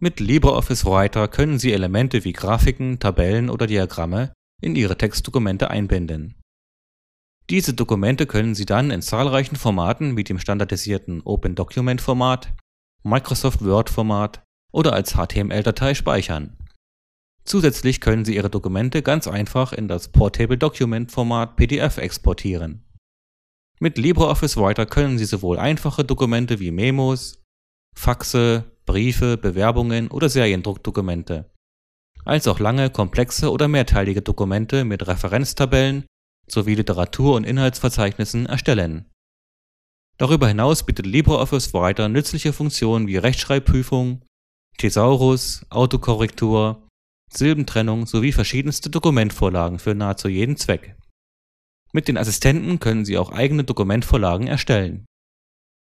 Mit LibreOffice Writer können Sie Elemente wie Grafiken, Tabellen oder Diagramme in Ihre Textdokumente einbinden. Diese Dokumente können Sie dann in zahlreichen Formaten wie dem standardisierten OpenDocument-Format, Microsoft Word-Format oder als HTML-Datei speichern. Zusätzlich können Sie Ihre Dokumente ganz einfach in das Portable Document Format PDF exportieren. Mit LibreOffice Writer können Sie sowohl einfache Dokumente wie Memos, Faxe, Briefe, Bewerbungen oder Seriendruckdokumente, als auch lange, komplexe oder mehrteilige Dokumente mit Referenztabellen sowie Literatur und Inhaltsverzeichnissen erstellen. Darüber hinaus bietet LibreOffice Writer nützliche Funktionen wie Rechtschreibprüfung, Thesaurus, Autokorrektur, Silbentrennung sowie verschiedenste Dokumentvorlagen für nahezu jeden Zweck. Mit den Assistenten können Sie auch eigene Dokumentvorlagen erstellen